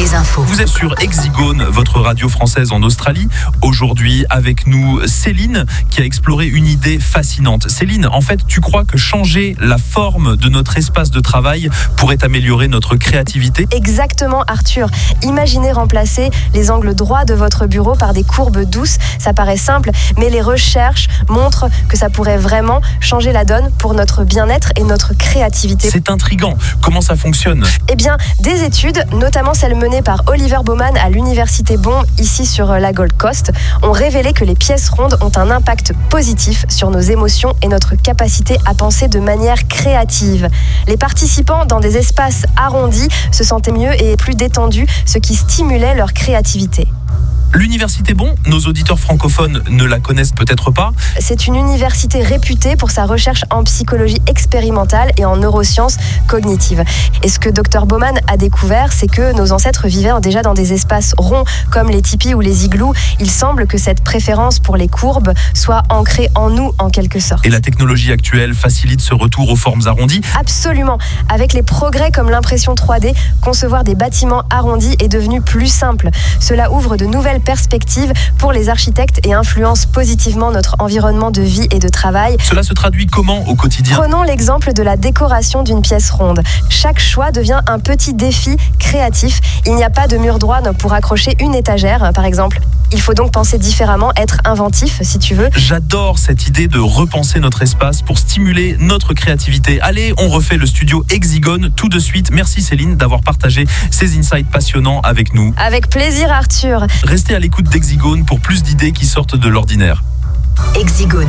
les infos. Vous êtes sur Hexigone, votre radio française en Australie. Aujourd'hui, avec nous, Céline, qui a exploré une idée fascinante. Céline, en fait, tu crois que changer la forme de notre espace de travail pourrait améliorer notre créativité? Exactement, Arthur. Imaginez remplacer les angles droits de votre bureau par des courbes douces. Ça paraît simple, mais les recherches montrent que ça pourrait vraiment changer la donne pour notre bien-être et notre créativité. C'est intrigant. Comment ça fonctionne? Eh bien, des études, notamment celles menées par Oliver Baumann à l'Université Bonn, ici sur la Gold Coast, ont révélé que les pièces rondes ont un impact positif sur nos émotions et notre capacité à penser de manière créative. Les participants dans des espaces arrondis se sentaient mieux et plus détendus, ce qui stimulait leur créativité. L'université Bon, nos auditeurs francophones ne la connaissent peut-être pas. C'est une université réputée pour sa recherche en psychologie expérimentale et en neurosciences cognitives. Et ce que Dr Baumann a découvert, c'est que nos ancêtres vivaient déjà dans des espaces ronds comme les tipis ou les igloos. Il semble que cette préférence pour les courbes soit ancrée en nous en quelque sorte. Et la technologie actuelle facilite ce retour aux formes arrondies Absolument. Avec les progrès comme l'impression 3D, concevoir des bâtiments arrondis est devenu plus simple. Cela ouvre de nouvelles perspectives pour les architectes et influence positivement notre environnement de vie et de travail. Cela se traduit comment au quotidien Prenons l'exemple de la décoration d'une pièce ronde. Chaque choix devient un petit défi créatif. Il n'y a pas de mur droit pour accrocher une étagère, par exemple. Il faut donc penser différemment, être inventif si tu veux. J'adore cette idée de repenser notre espace pour stimuler notre créativité. Allez, on refait le studio Hexigone tout de suite. Merci Céline d'avoir partagé ces insights passionnants avec nous. Avec plaisir Arthur. À l'écoute d'Hexigone pour plus d'idées qui sortent de l'ordinaire. Hexigone.